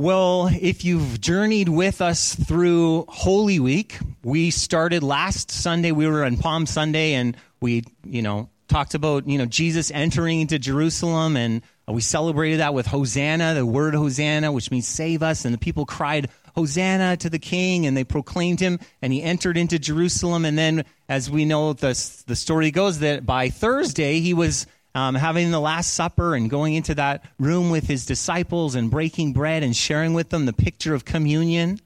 Well, if you've journeyed with us through Holy Week, we started last Sunday. We were on Palm Sunday and we, you know, talked about, you know, Jesus entering into Jerusalem and we celebrated that with Hosanna, the word Hosanna, which means save us. And the people cried, Hosanna to the king, and they proclaimed him, and he entered into Jerusalem. And then, as we know, the, the story goes that by Thursday, he was um, having the Last Supper and going into that room with his disciples and breaking bread and sharing with them the picture of communion,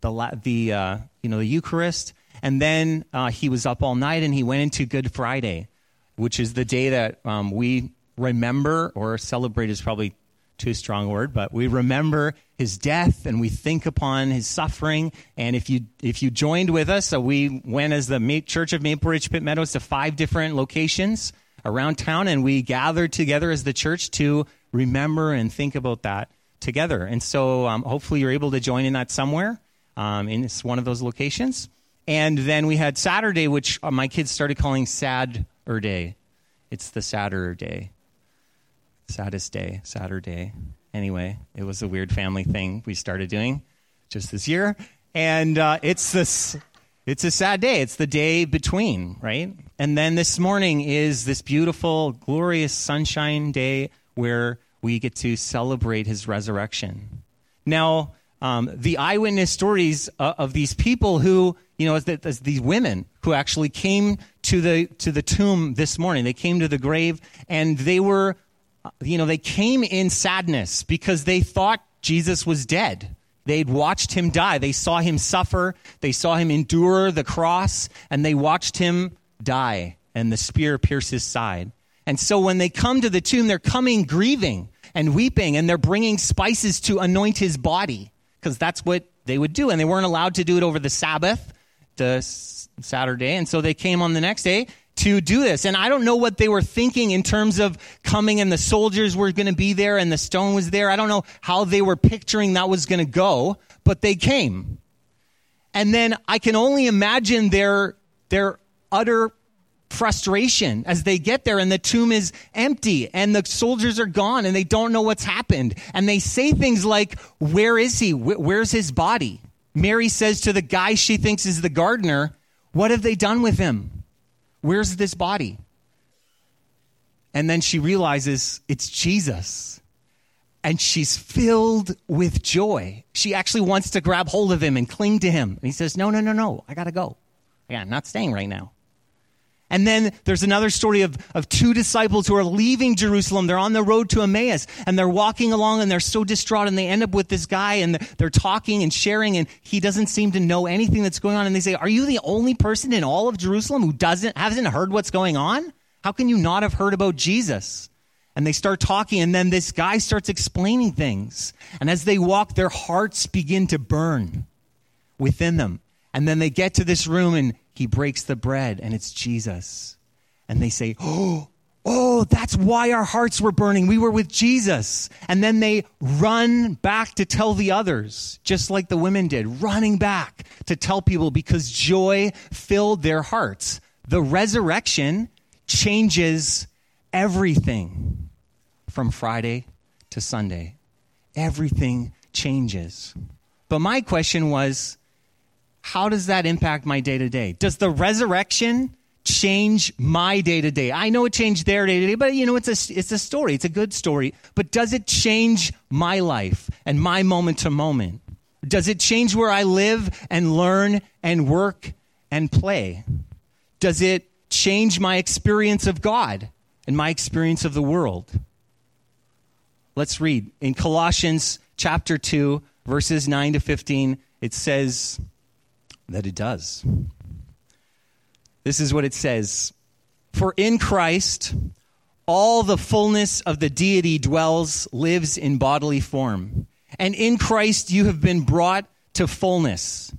the, the, uh, you know, the Eucharist. And then uh, he was up all night and he went into Good Friday, which is the day that um, we remember or celebrate is probably too strong a word, but we remember his death and we think upon his suffering. And if you if you joined with us, so we went as the Church of Maple Ridge Pitt Meadows to five different locations around town, and we gathered together as the church to remember and think about that together. And so, um, hopefully, you're able to join in that somewhere um, in one of those locations. And then we had Saturday, which uh, my kids started calling Sad Day. It's the sadder day saddest day, Saturday. Anyway, it was a weird family thing we started doing just this year, and uh, it's this. It's a sad day. It's the day between, right? And then this morning is this beautiful, glorious sunshine day where we get to celebrate his resurrection. Now, um, the eyewitness stories uh, of these people who, you know, as, the, as, these women who actually came to the to the tomb this morning. They came to the grave and they were you know, they came in sadness because they thought Jesus was dead. They'd watched him die. They saw him suffer. They saw him endure the cross, and they watched him die, and the spear pierce his side. And so when they come to the tomb, they're coming grieving and weeping, and they're bringing spices to anoint his body, because that's what they would do. And they weren't allowed to do it over the Sabbath, the Saturday. And so they came on the next day to do this. And I don't know what they were thinking in terms of coming and the soldiers were going to be there and the stone was there. I don't know how they were picturing that was going to go, but they came. And then I can only imagine their, their utter frustration as they get there and the tomb is empty and the soldiers are gone and they don't know what's happened. And they say things like, Where is he? Where's his body? Mary says to the guy she thinks is the gardener, What have they done with him? Where's this body? And then she realizes it's Jesus. And she's filled with joy. She actually wants to grab hold of him and cling to him. And he says, No, no, no, no, I got to go. Yeah, I'm not staying right now. And then there's another story of, of two disciples who are leaving Jerusalem. They're on the road to Emmaus and they're walking along and they're so distraught and they end up with this guy and they're talking and sharing and he doesn't seem to know anything that's going on. And they say, are you the only person in all of Jerusalem who doesn't, hasn't heard what's going on? How can you not have heard about Jesus? And they start talking and then this guy starts explaining things. And as they walk, their hearts begin to burn within them. And then they get to this room and he breaks the bread and it's Jesus. And they say, Oh, oh, that's why our hearts were burning. We were with Jesus. And then they run back to tell the others, just like the women did, running back to tell people because joy filled their hearts. The resurrection changes everything from Friday to Sunday. Everything changes. But my question was, how does that impact my day to day? Does the resurrection change my day to day? I know it changed their day to day, but you know, it's a, it's a story. It's a good story. But does it change my life and my moment to moment? Does it change where I live and learn and work and play? Does it change my experience of God and my experience of the world? Let's read. In Colossians chapter 2, verses 9 to 15, it says, that it does. This is what it says For in Christ, all the fullness of the deity dwells, lives in bodily form. And in Christ, you have been brought to fullness.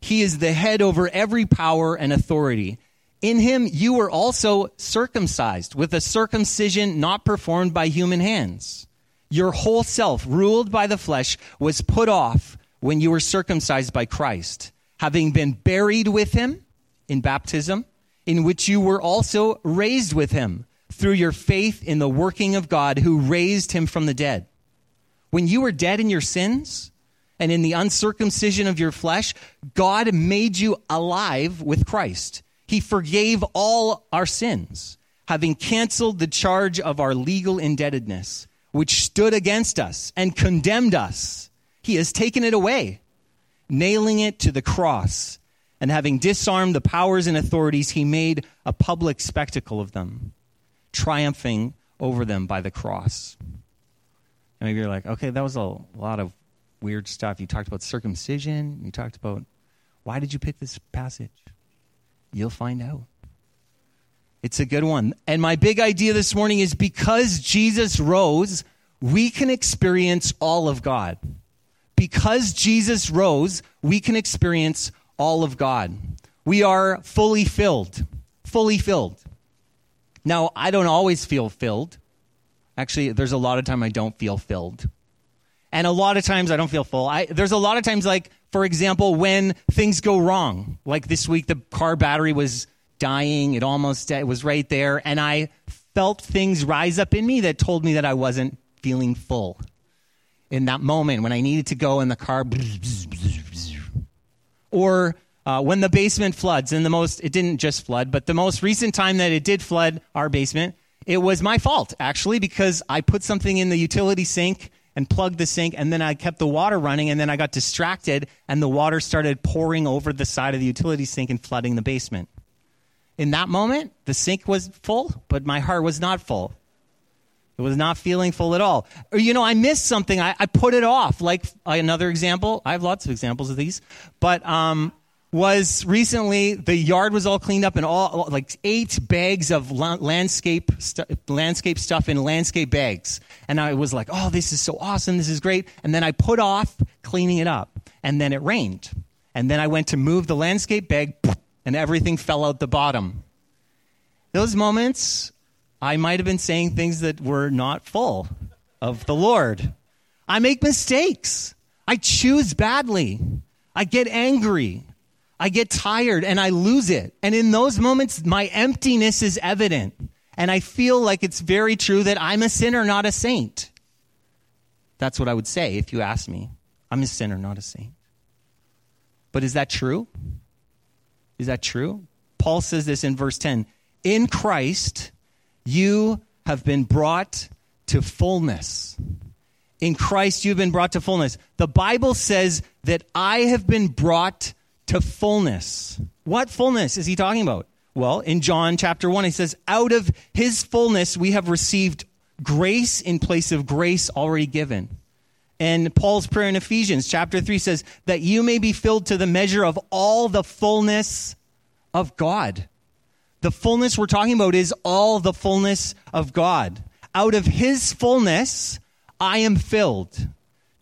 He is the head over every power and authority. In him, you were also circumcised with a circumcision not performed by human hands. Your whole self, ruled by the flesh, was put off when you were circumcised by Christ having been buried with him in baptism, in which you were also raised with him through your faith in the working of God who raised him from the dead. When you were dead in your sins, and in the uncircumcision of your flesh, God made you alive with Christ. He forgave all our sins, having canceled the charge of our legal indebtedness, which stood against us and condemned us. He has taken it away, nailing it to the cross. And having disarmed the powers and authorities, he made a public spectacle of them, triumphing over them by the cross. And maybe you're like, okay, that was a lot of weird stuff. You talked about circumcision. You talked about why did you pick this passage? You'll find out. It's a good one. And my big idea this morning is because Jesus rose, we can experience all of God. Because Jesus rose, we can experience all of God. We are fully filled. Fully filled. Now, I don't always feel filled. Actually, there's a lot of time I don't feel filled. And a lot of times I don't feel full. I, there's a lot of times, like, for example, when things go wrong. Like this week, the car battery was dying. It almost it was right there. And I felt things rise up in me that told me that I wasn't feeling full. In that moment when I needed to go in the car. Or uh, when the basement floods, and the most, it didn't just flood, but the most recent time that it did flood our basement, it was my fault, actually, because I put something in the utility sink and plugged the sink and then I kept the water running and then I got distracted and the water started pouring over the side of the utility sink and flooding the basement. In that moment, the sink was full, but my heart was not full. It was not feeling full at all. Or, you know, I missed something. I, I put it off. Like another example, I have lots of examples of these, but um, was recently the yard was all cleaned up and all like eight bags of landscape landscape stuff in landscape bags and i was like oh this is so awesome this is great and then i put off cleaning it up and then it rained and then i went to move the landscape bag and everything fell out the bottom those moments i might have been saying things that were not full of the lord i make mistakes i choose badly i get angry I get tired and I lose it. And in those moments, my emptiness is evident. And I feel like it's very true that I'm a sinner, not a saint. That's what I would say if you asked me. I'm a sinner, not a saint. But is that true? Is that true? Paul says this in verse 10 In Christ, you have been brought to fullness. In Christ, you've been brought to fullness. The Bible says that I have been brought to fullness. What fullness is he talking about? Well, in John chapter 1, he says, Out of his fullness we have received grace in place of grace already given. And Paul's prayer in Ephesians chapter 3 says, That you may be filled to the measure of all the fullness of God. The fullness we're talking about is all the fullness of God. Out of his fullness, I am filled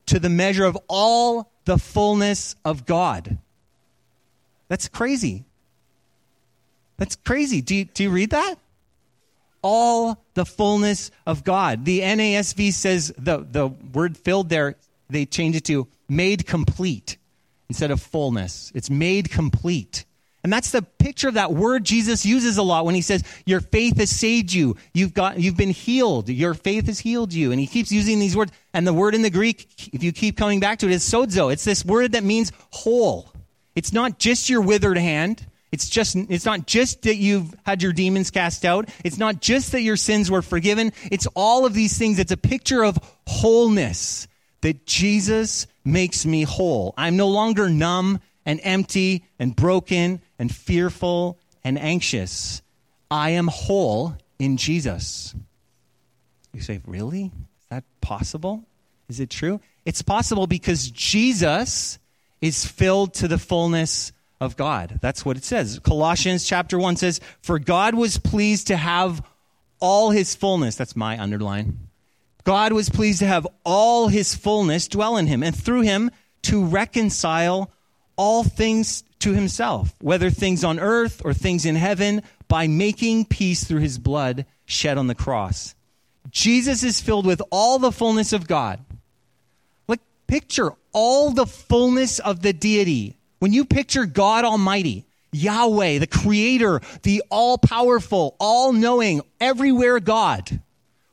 to the measure of all the fullness of God. That's crazy. That's crazy. Do you, do you read that? All the fullness of God. The NASB says the, the word filled there, they change it to made complete instead of fullness. It's made complete. And that's the picture of that word Jesus uses a lot when he says, Your faith has saved you. You've got you've been healed. Your faith has healed you. And he keeps using these words. And the word in the Greek, if you keep coming back to it, is sozo. It's this word that means whole. It's not just your withered hand. It's just it's not just that you've had your demons cast out. It's not just that your sins were forgiven. It's all of these things. It's a picture of wholeness that Jesus makes me whole. I'm no longer numb and empty and broken and fearful and anxious. I am whole in Jesus. You say, "Really? Is that possible? Is it true?" It's possible because Jesus is filled to the fullness of God. That's what it says. Colossians chapter 1 says, For God was pleased to have all his fullness. That's my underline. God was pleased to have all his fullness dwell in him, and through him to reconcile all things to himself, whether things on earth or things in heaven, by making peace through his blood shed on the cross. Jesus is filled with all the fullness of God. Like, picture all the fullness of the deity. When you picture God Almighty, Yahweh, the creator, the all powerful, all knowing, everywhere God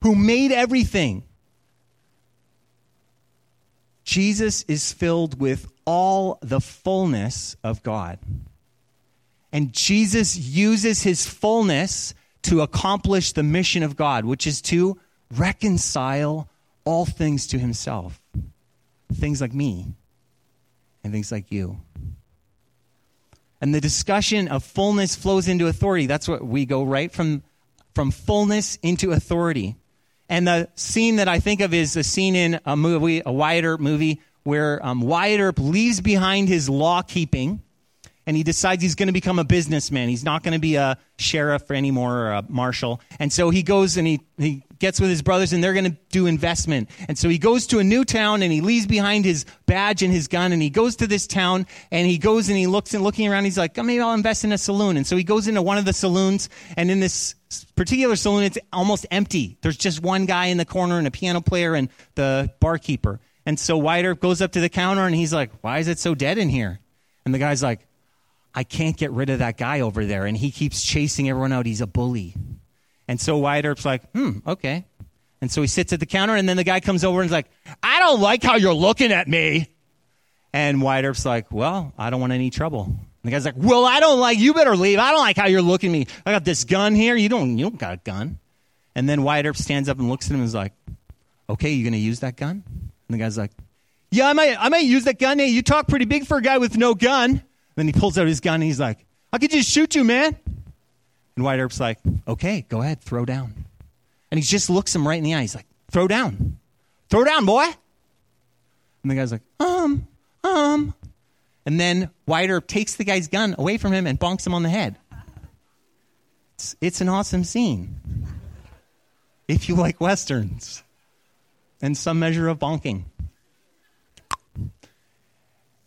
who made everything, Jesus is filled with all the fullness of God. And Jesus uses his fullness to accomplish the mission of God, which is to reconcile all things to himself. Things like me and things like you. And the discussion of fullness flows into authority. That's what we go right from, from fullness into authority. And the scene that I think of is a scene in a movie, a Earp movie, where um, Wyatt Earp leaves behind his law keeping and he decides he's going to become a businessman. He's not going to be a sheriff anymore or a marshal. And so he goes and he, he gets with his brothers and they're going to do investment. And so he goes to a new town and he leaves behind his badge and his gun and he goes to this town and he goes and he looks and looking around. He's like, oh, maybe I'll invest in a saloon. And so he goes into one of the saloons and in this particular saloon, it's almost empty. There's just one guy in the corner and a piano player and the barkeeper. And so Wyatt goes up to the counter and he's like, why is it so dead in here? And the guy's like, I can't get rid of that guy over there. And he keeps chasing everyone out. He's a bully. And so Wyatt like, hmm, okay. And so he sits at the counter, and then the guy comes over and is like, I don't like how you're looking at me. And Wyatt like, well, I don't want any trouble. And the guy's like, well, I don't like, you better leave. I don't like how you're looking at me. I got this gun here. You don't, you don't got a gun. And then Wyatt stands up and looks at him and is like, okay, you to use that gun? And the guy's like, yeah, I might, I might use that gun. Hey, you talk pretty big for a guy with no gun. Then he pulls out his gun and he's like, I could just shoot you, man. And Wyatt Earp's like, okay, go ahead, throw down. And he just looks him right in the eye. He's like, throw down. Throw down, boy. And the guy's like, um, um. And then Wyatt Earp takes the guy's gun away from him and bonks him on the head. It's, it's an awesome scene. If you like Westerns and some measure of bonking.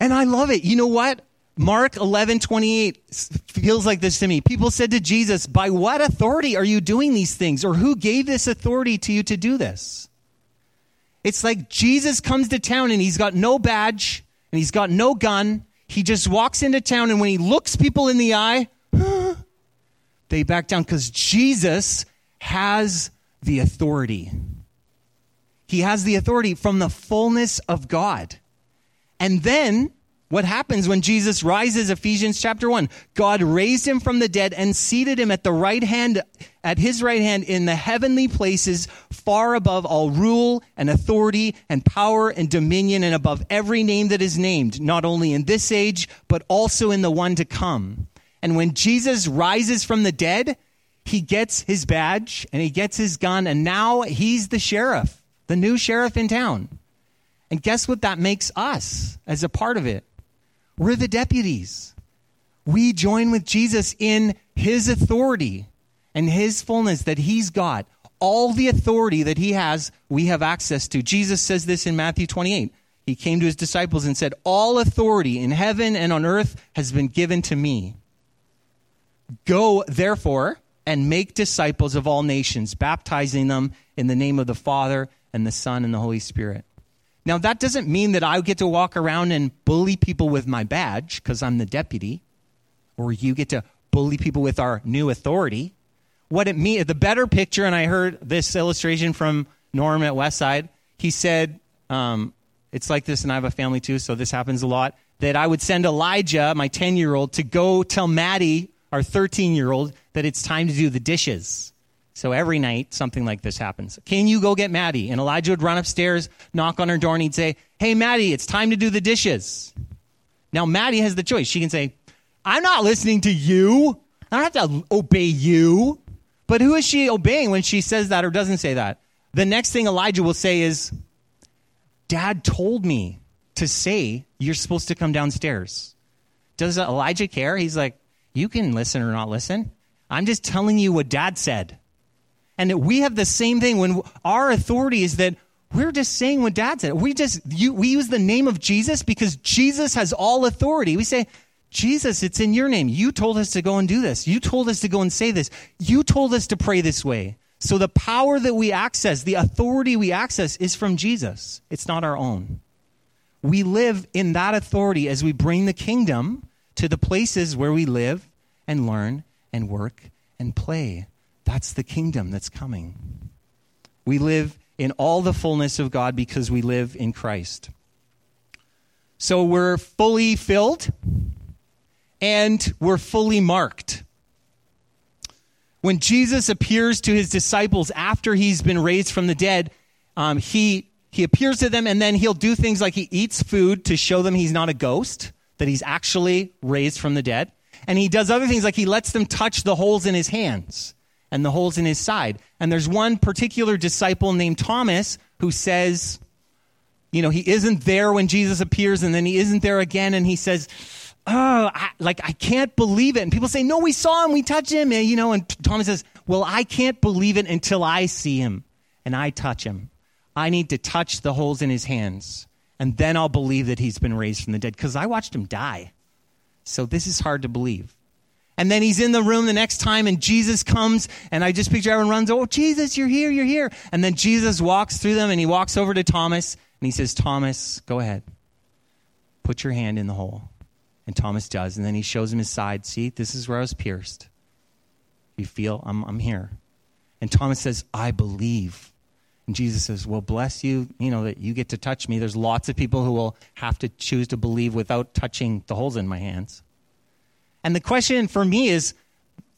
And I love it. You know what? Mark 11, 28 feels like this to me. People said to Jesus, By what authority are you doing these things? Or who gave this authority to you to do this? It's like Jesus comes to town and he's got no badge and he's got no gun. He just walks into town and when he looks people in the eye, they back down because Jesus has the authority. He has the authority from the fullness of God. And then what happens when Jesus rises, Ephesians chapter 1? God raised him from the dead and seated him at the right hand, at his right hand in the heavenly places, far above all rule and authority and power and dominion and above every name that is named, not only in this age, but also in the one to come. And when Jesus rises from the dead, he gets his badge and he gets his gun, and now he's the sheriff, the new sheriff in town. And guess what that makes us as a part of it? We're the deputies. We join with Jesus in his authority and his fullness that he's got. All the authority that he has, we have access to. Jesus says this in Matthew 28. He came to his disciples and said, All authority in heaven and on earth has been given to me. Go, therefore, and make disciples of all nations, baptizing them in the name of the Father and the Son and the Holy Spirit now, that doesn't mean that I get to walk around and bully people with my badge because I'm the deputy, or you get to bully people with our new authority. What it means, the better picture, and I heard this illustration from Norm at Westside. He said, um, it's like this, and I have a family too, so this happens a lot, that I would send Elijah, my 10 year old, to go tell Maddie, our 13 year old, that it's time to do the dishes. So every night, something like this happens. Can you go get Maddie? And Elijah would run upstairs, knock on her door, and he'd say, Hey, Maddie, it's time to do the dishes. Now, Maddie has the choice. She can say, I'm not listening to you. I don't have to obey you. But who is she obeying when she says that or doesn't say that? The next thing Elijah will say is, Dad told me to say you're supposed to come downstairs. Does Elijah care? He's like, You can listen or not listen. I'm just telling you what dad said. And we have the same thing when our authority is that we're just saying what dad said. We just, you, we use the name of Jesus because Jesus has all authority. We say, Jesus, it's in your name. You told us to go and do this. You told us to go and say this. You told us to pray this way. So the power that we access, the authority we access is from Jesus. It's not our own. We live in that authority as we bring the kingdom to the places where we live and learn and work and play. That's the kingdom that's coming. We live in all the fullness of God because we live in Christ. So we're fully filled and we're fully marked. When Jesus appears to his disciples after he's been raised from the dead, um, he, he appears to them and then he'll do things like he eats food to show them he's not a ghost, that he's actually raised from the dead. And he does other things like he lets them touch the holes in his hands and the holes in his side. And there's one particular disciple named Thomas who says, you know, he isn't there when Jesus appears and then he isn't there again and he says, oh, I, like I can't believe it. And people say, no, we saw him, we touched him, and, you know. And Thomas says, well, I can't believe it until I see him and I touch him. I need to touch the holes in his hands, and then I'll believe that he's been raised from the dead because I watched him die. So this is hard to believe. And then he's in the room the next time, and Jesus comes, and I just picture everyone runs, Oh, Jesus, you're here, you're here. And then Jesus walks through them, and he walks over to Thomas, and he says, Thomas, go ahead. Put your hand in the hole. And Thomas does. And then he shows him his side. See, this is where I was pierced. You feel? I'm, I'm here. And Thomas says, I believe. And Jesus says, Well, bless you, you know, that you get to touch me. There's lots of people who will have to choose to believe without touching the holes in my hands. And the question for me is,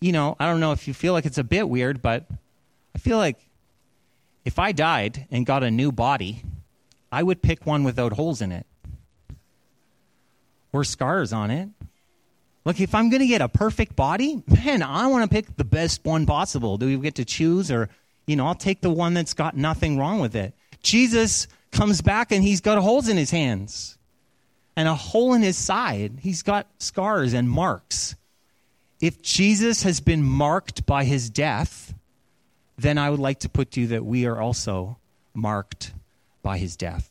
you know, I don't know if you feel like it's a bit weird, but I feel like if I died and got a new body, I would pick one without holes in it or scars on it. Look, if I'm going to get a perfect body, man, I want to pick the best one possible. Do we get to choose? Or, you know, I'll take the one that's got nothing wrong with it. Jesus comes back and he's got holes in his hands and a hole in his side. He's got scars and marks. If Jesus has been marked by his death, then I would like to put to you that we are also marked by his death.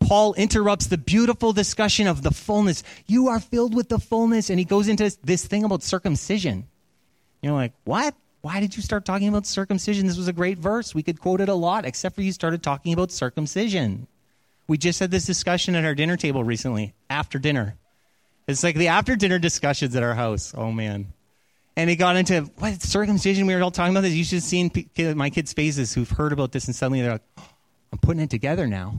Paul interrupts the beautiful discussion of the fullness. You are filled with the fullness. And he goes into this thing about circumcision. You're like, what? Why did you start talking about circumcision? This was a great verse. We could quote it a lot, except for you started talking about circumcision. We just had this discussion at our dinner table recently, after dinner. It's like the after dinner discussions at our house. Oh, man. And it got into what circumcision we were all talking about this. You should have seen my kids' faces who've heard about this, and suddenly they're like, oh, I'm putting it together now.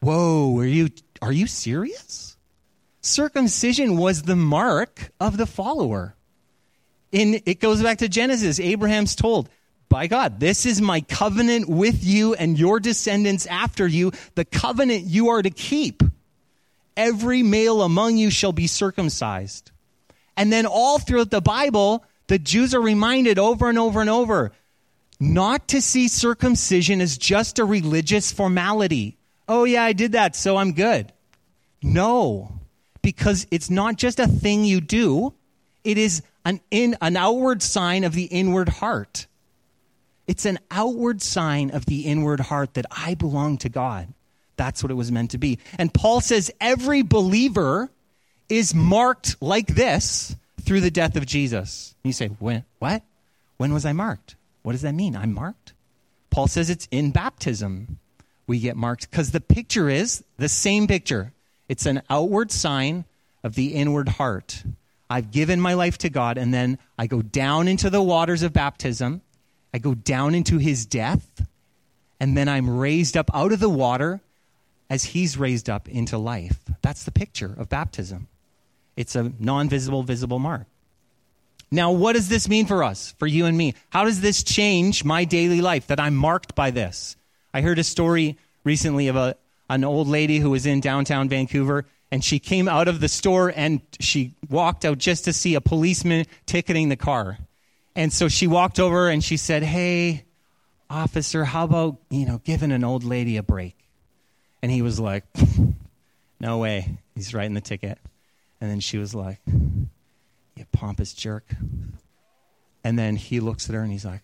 Whoa, are you are you serious? Circumcision was the mark of the follower. In it goes back to Genesis. Abraham's told, by God, this is my covenant with you and your descendants after you, the covenant you are to keep. Every male among you shall be circumcised. And then all throughout the Bible, the Jews are reminded over and over and over not to see circumcision as just a religious formality oh, yeah, I did that, so I'm good. No, because it's not just a thing you do, it is an, in, an outward sign of the inward heart. It's an outward sign of the inward heart that I belong to God. That's what it was meant to be. And Paul says every believer is marked like this through the death of Jesus. And you say, when, what? When was I marked? What does that mean? I'm marked? Paul says it's in baptism we get marked because the picture is the same picture. It's an outward sign of the inward heart. I've given my life to God, and then I go down into the waters of baptism. I go down into his death, and then I'm raised up out of the water as he's raised up into life. That's the picture of baptism. It's a non visible, visible mark. Now, what does this mean for us, for you and me? How does this change my daily life that I'm marked by this? I heard a story recently of a, an old lady who was in downtown Vancouver and she came out of the store and she walked out just to see a policeman ticketing the car. And so she walked over and she said, Hey, officer, how about, you know, giving an old lady a break? And he was like, No way. He's writing the ticket. And then she was like, You pompous jerk. And then he looks at her and he's like,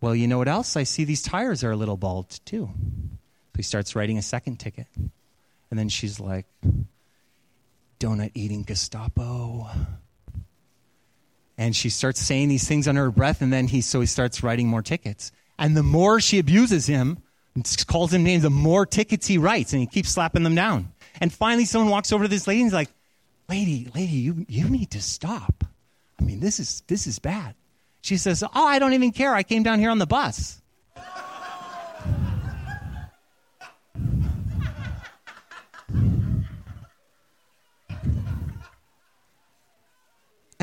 well, you know what else? I see these tires are a little bald too. So he starts writing a second ticket. And then she's like, donut eating Gestapo. And she starts saying these things under her breath, and then he so he starts writing more tickets. And the more she abuses him, calls him names, the more tickets he writes, and he keeps slapping them down. And finally, someone walks over to this lady and he's like, "Lady, lady, you you need to stop. I mean, this is this is bad." She says, Oh, I don't even care. I came down here on the bus.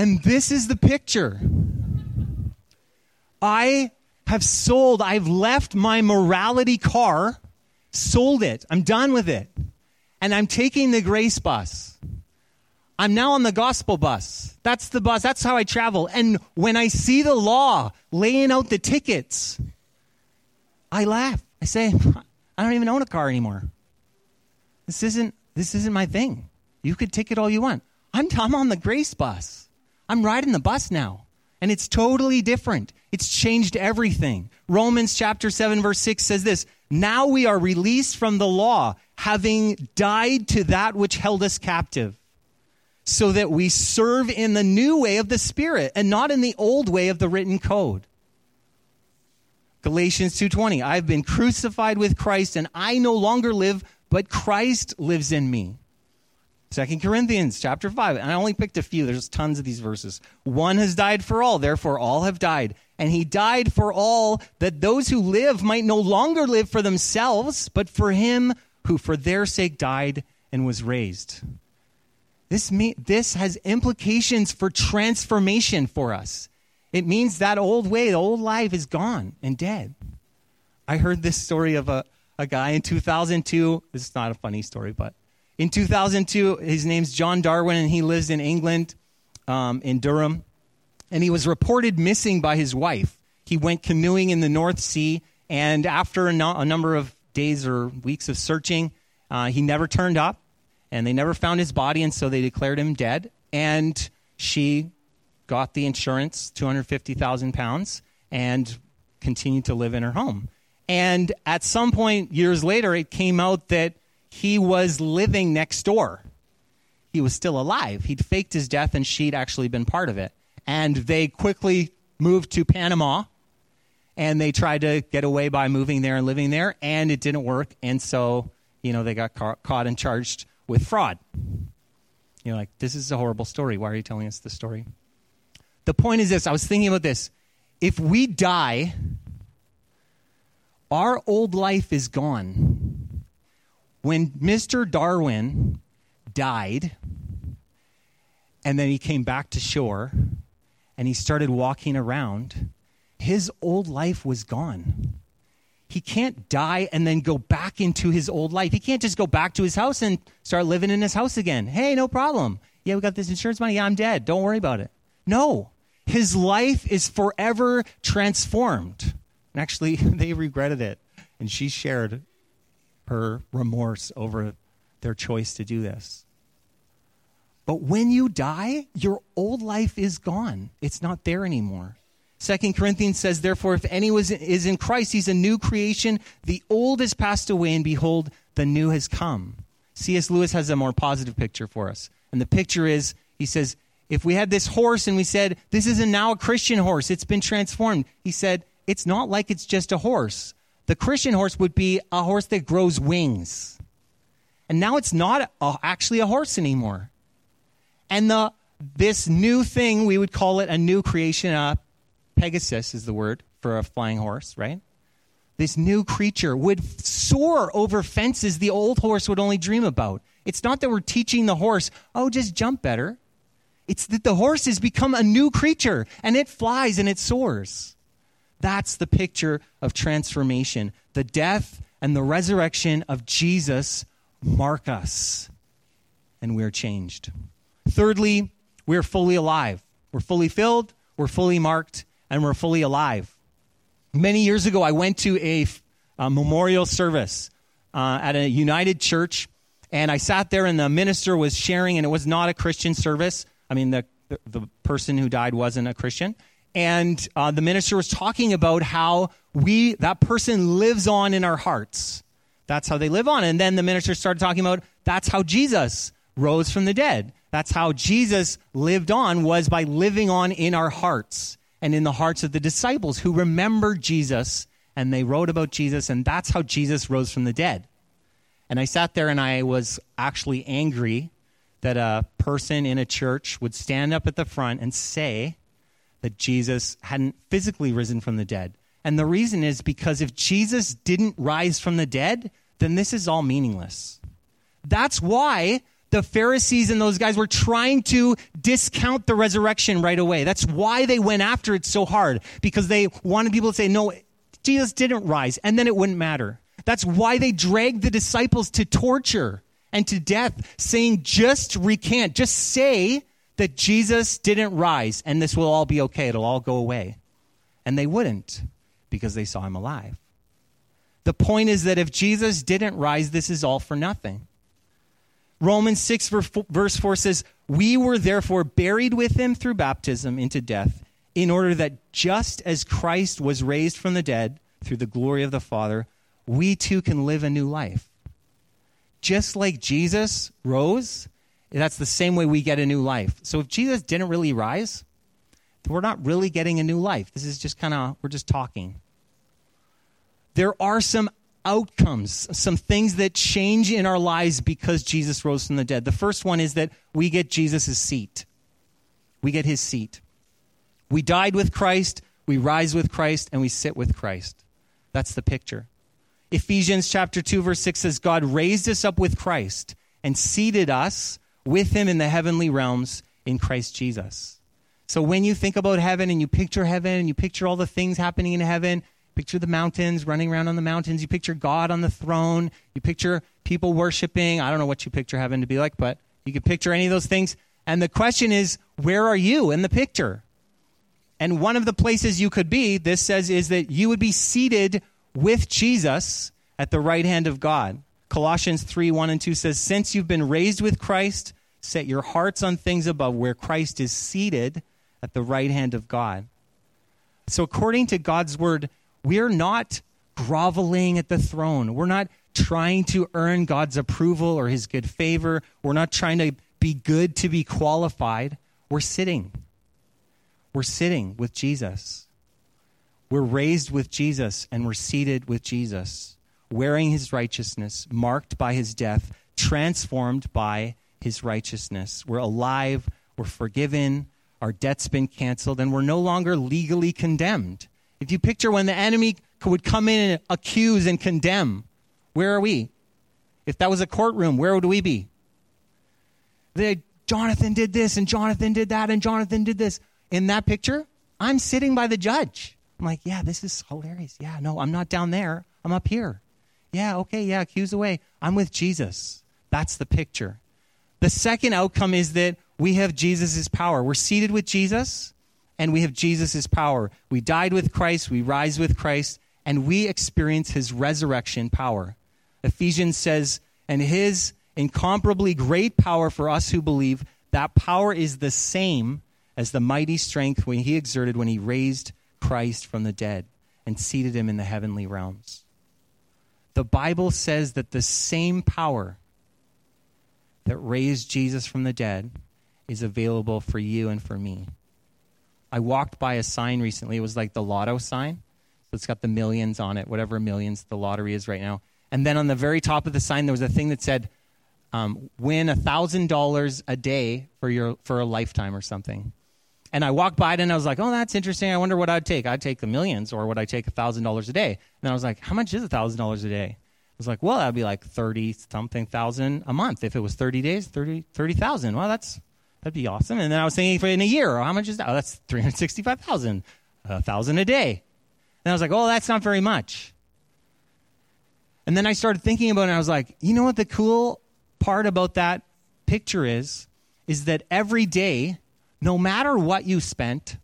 And this is the picture. I have sold, I've left my morality car, sold it. I'm done with it. And I'm taking the grace bus. I'm now on the gospel bus. That's the bus. That's how I travel. And when I see the law laying out the tickets, I laugh. I say, I don't even own a car anymore. This isn't this isn't my thing. You could ticket all you want. I'm I'm on the grace bus. I'm riding the bus now. And it's totally different. It's changed everything. Romans chapter 7 verse 6 says this, "Now we are released from the law, having died to that which held us captive." so that we serve in the new way of the Spirit and not in the old way of the written code. Galatians 2:20 I've been crucified with Christ and I no longer live but Christ lives in me. 2 Corinthians chapter 5 and I only picked a few there's tons of these verses. One has died for all therefore all have died and he died for all that those who live might no longer live for themselves but for him who for their sake died and was raised. This, me- this has implications for transformation for us. It means that old way, the old life is gone and dead. I heard this story of a, a guy in 2002. This is not a funny story, but in 2002, his name's John Darwin, and he lives in England, um, in Durham. And he was reported missing by his wife. He went canoeing in the North Sea, and after a, no- a number of days or weeks of searching, uh, he never turned up and they never found his body, and so they declared him dead. And she got the insurance, 250,000 pounds, and continued to live in her home. And at some point, years later, it came out that he was living next door. He was still alive. He'd faked his death, and she'd actually been part of it. And they quickly moved to Panama, and they tried to get away by moving there and living there, and it didn't work. And so, you know, they got ca- caught and charged with fraud. You're like, this is a horrible story. Why are you telling us this story? The point is this I was thinking about this. If we die, our old life is gone. When Mr. Darwin died, and then he came back to shore and he started walking around, his old life was gone he can't die and then go back into his old life. He can't just go back to his house and start living in his house again. Hey, no problem. Yeah, we got this insurance money. Yeah, I'm dead. Don't worry about it. No, his life is forever transformed. And actually, they regretted it. And she shared her remorse over their choice to do this. But when you die, your old life is gone, it's not there anymore. Second Corinthians says, Therefore, if anyone is in Christ, he's a new creation. The old has passed away, and behold, the new has come. C.S. Lewis has a more positive picture for us. And the picture is, he says, if we had this horse and we said, This is a now a Christian horse, it's been transformed, he said, It's not like it's just a horse. The Christian horse would be a horse that grows wings. And now it's not a, actually a horse anymore. And the, this new thing, we would call it a new creation, a Pegasus is the word for a flying horse, right? This new creature would soar over fences the old horse would only dream about. It's not that we're teaching the horse, oh, just jump better. It's that the horse has become a new creature and it flies and it soars. That's the picture of transformation. The death and the resurrection of Jesus mark us, and we're changed. Thirdly, we're fully alive. We're fully filled, we're fully marked, and we're fully alive. Many years ago, I went to a, a memorial service uh, at a United Church, and I sat there, and the minister was sharing, and it was not a Christian service. I mean, the, the person who died wasn't a Christian. And uh, the minister was talking about how we, that person lives on in our hearts. That's how they live on. And then the minister started talking about that's how Jesus rose from the dead. That's how Jesus lived on was by living on in our hearts and in the hearts of the disciples who remembered Jesus and they wrote about Jesus, and that's how Jesus rose from the dead. And I sat there and I was actually angry that a person in a church would stand up at the front and say that Jesus hadn't physically risen from the dead. And the reason is because if Jesus didn't rise from the dead, then this is all meaningless. That's why the Pharisees and those guys were trying to discount the resurrection right away. That's why they went after it so hard, because they wanted people to say, no, Jesus didn't rise, and then it wouldn't matter. That's why they dragged the disciples to torture and to death, saying, just recant, just say that Jesus didn't rise, and this will all be okay. It'll all go away. And they wouldn't, because they saw him alive. The point is that if Jesus didn't rise, this is all for nothing. Romans 6, verse 4 says, We were therefore buried with him through baptism into death, in order that just as Christ was raised from the dead through the glory of the Father, we too can live a new life. Just like Jesus rose, that's the same way we get a new life. So if Jesus didn't really rise, we're not really getting a new life. This is just kind of, we're just talking there are some outcomes, some things that change in our lives because Jesus rose from the dead. The first one is that we get Jesus' seat. We get his seat. We died with Christ, we rise with Christ, and we sit with Christ. That's the picture. Ephesians chapter 2 verse 6 says God raised us up with Christ and seated us with him in the heavenly realms in Christ Jesus. So when you think about heaven and you picture heaven and you picture all the things happening in heaven, Picture the mountains, running around on the mountains. You picture God on the throne. You picture people worshiping. I don't know what you picture heaven to be like, but you can picture any of those things. And the question is, where are you in the picture? And one of the places you could be, this says, is that you would be seated with Jesus at the right hand of God. Colossians 3 1 and 2 says, Since you've been raised with Christ, set your hearts on things above where Christ is seated at the right hand of God. So, according to God's word, we're not groveling at the throne. We're not trying to earn God's approval or his good favor. We're not trying to be good to be qualified. We're sitting. We're sitting with Jesus. We're raised with Jesus and we're seated with Jesus, wearing his righteousness, marked by his death, transformed by his righteousness. We're alive, we're forgiven, our debt's been canceled, and we're no longer legally condemned. If you picture when the enemy would come in and accuse and condemn, where are we? If that was a courtroom, where would we be? They, Jonathan did this and Jonathan did that and Jonathan did this. In that picture, I'm sitting by the judge. I'm like, yeah, this is hilarious. Yeah, no, I'm not down there. I'm up here. Yeah, okay, yeah, accuse away. I'm with Jesus. That's the picture. The second outcome is that we have Jesus' power. We're seated with Jesus and we have Jesus' power. We died with Christ, we rise with Christ, and we experience his resurrection power. Ephesians says, and his incomparably great power for us who believe, that power is the same as the mighty strength when he exerted when he raised Christ from the dead and seated him in the heavenly realms. The Bible says that the same power that raised Jesus from the dead is available for you and for me. I walked by a sign recently. It was like the lotto sign. So it's got the millions on it, whatever millions the lottery is right now. And then on the very top of the sign, there was a thing that said, um, win $1,000 a day for, your, for a lifetime or something. And I walked by it and I was like, oh, that's interesting. I wonder what I'd take. I'd take the millions or would I take $1,000 a day? And I was like, how much is $1,000 a day? I was like, well, that'd be like 30 something thousand a month. If it was 30 days, 30, 30,000. Well, that's That'd be awesome. And then I was thinking for in a year, how much is that? Oh, that's 365,000, a thousand a day. And I was like, oh, that's not very much. And then I started thinking about it and I was like, you know what the cool part about that picture is? Is that every day, no matter what you spent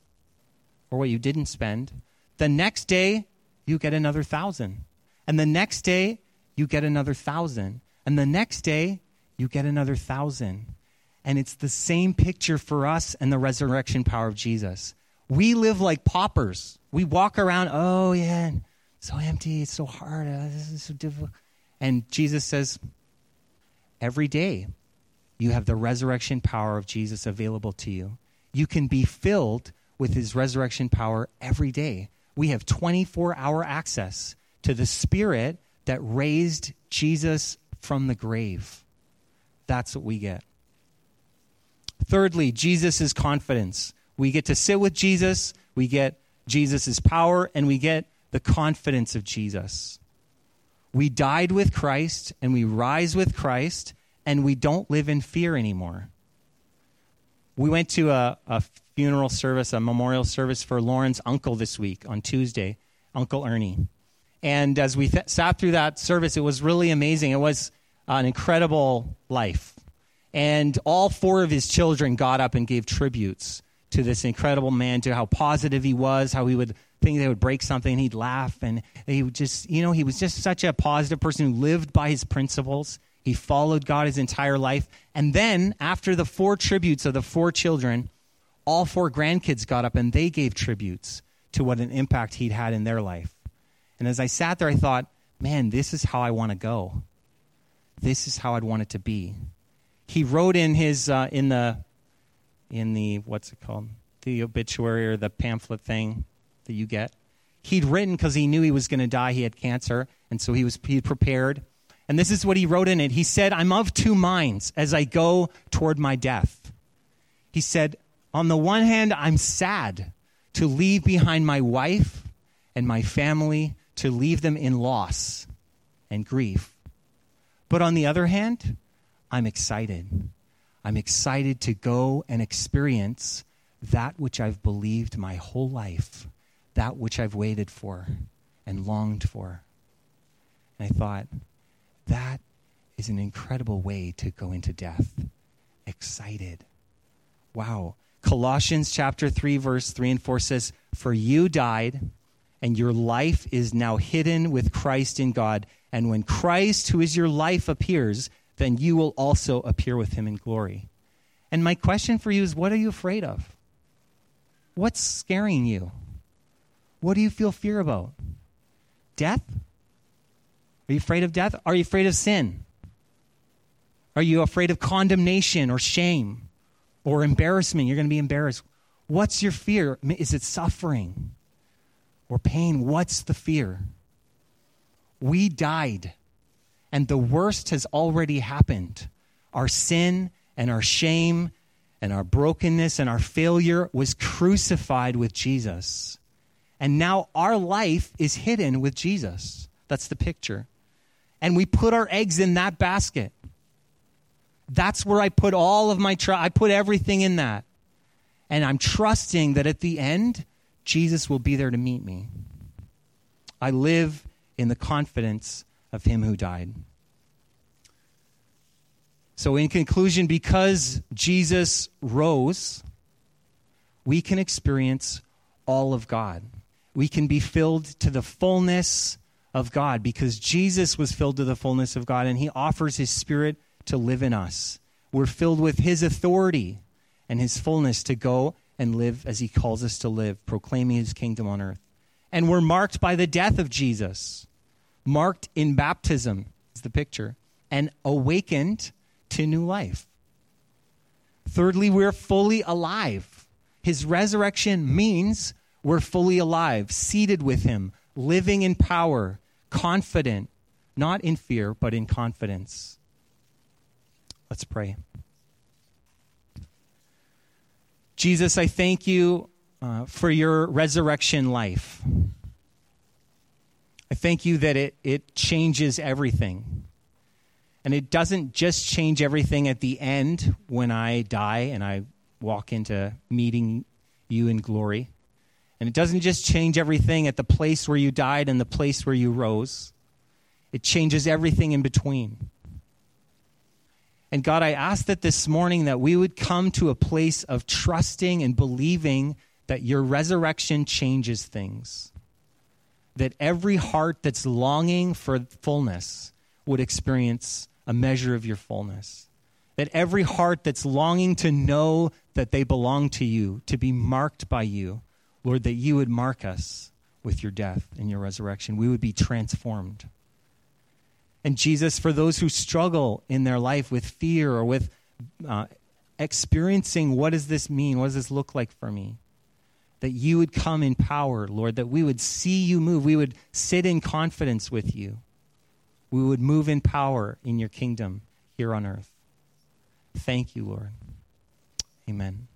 or what you didn't spend, the next day you get another thousand. And the next day you get another thousand. And the next day you get another thousand. And it's the same picture for us and the resurrection power of Jesus. We live like paupers. We walk around, oh, yeah, so empty, it's so hard, uh, this is so difficult. And Jesus says, every day you have the resurrection power of Jesus available to you. You can be filled with his resurrection power every day. We have 24 hour access to the Spirit that raised Jesus from the grave. That's what we get. Thirdly, Jesus' confidence. We get to sit with Jesus, we get Jesus' power, and we get the confidence of Jesus. We died with Christ and we rise with Christ, and we don't live in fear anymore. We went to a, a funeral service, a memorial service for Lauren's uncle this week on Tuesday, Uncle Ernie. And as we th- sat through that service, it was really amazing. It was an incredible life. And all four of his children got up and gave tributes to this incredible man, to how positive he was, how he would think they would break something, he'd laugh. And he would just, you know, he was just such a positive person who lived by his principles. He followed God his entire life. And then, after the four tributes of the four children, all four grandkids got up and they gave tributes to what an impact he'd had in their life. And as I sat there, I thought, man, this is how I want to go. This is how I'd want it to be. He wrote in his uh, in the in the what's it called the obituary or the pamphlet thing that you get. He'd written because he knew he was going to die. He had cancer, and so he was he prepared. And this is what he wrote in it. He said, "I'm of two minds as I go toward my death." He said, "On the one hand, I'm sad to leave behind my wife and my family, to leave them in loss and grief. But on the other hand, I'm excited. I'm excited to go and experience that which I've believed my whole life, that which I've waited for and longed for. And I thought, that is an incredible way to go into death. Excited. Wow. Colossians chapter 3 verse 3 and 4 says, "For you died, and your life is now hidden with Christ in God, and when Christ, who is your life, appears, then you will also appear with him in glory." And my question for you is what are you afraid of? What's scaring you? What do you feel fear about? Death? Are you afraid of death? Are you afraid of sin? Are you afraid of condemnation or shame? or embarrassment. You're going to be embarrassed. What's your fear? Is it suffering or pain? What's the fear? We died, and the worst has already happened. Our sin and our shame and our brokenness and our failure was crucified with Jesus. And now our life is hidden with Jesus. That's the picture. And we put our eggs in that basket. That's where I put all of my trust. I put everything in that. And I'm trusting that at the end, Jesus will be there to meet me. I live in the confidence of him who died. So, in conclusion, because Jesus rose, we can experience all of God. We can be filled to the fullness of God because Jesus was filled to the fullness of God and he offers his spirit to live in us. We're filled with His authority and His fullness to go and live as He calls us to live, proclaiming His kingdom on earth. And we're marked by the death of Jesus, marked in baptism, is the picture, and awakened to new life. Thirdly, we're fully alive. His resurrection means we're fully alive, seated with Him, living in power, confident, not in fear, but in confidence. Let's pray. Jesus, I thank you uh, for your resurrection life. I thank you that it, it changes everything. And it doesn't just change everything at the end when I die and I walk into meeting you in glory. And it doesn't just change everything at the place where you died and the place where you rose. It changes everything in between. And God, I ask that this morning that we would come to a place of trusting and believing that your resurrection changes things. That every heart that's longing for fullness would experience a measure of your fullness. That every heart that's longing to know that they belong to you, to be marked by you, Lord, that you would mark us with your death and your resurrection. We would be transformed. And Jesus, for those who struggle in their life with fear or with uh, experiencing what does this mean? What does this look like for me? That you would come in power, Lord, that we would see you move. We would sit in confidence with you. We would move in power in your kingdom here on earth. Thank you, Lord. Amen.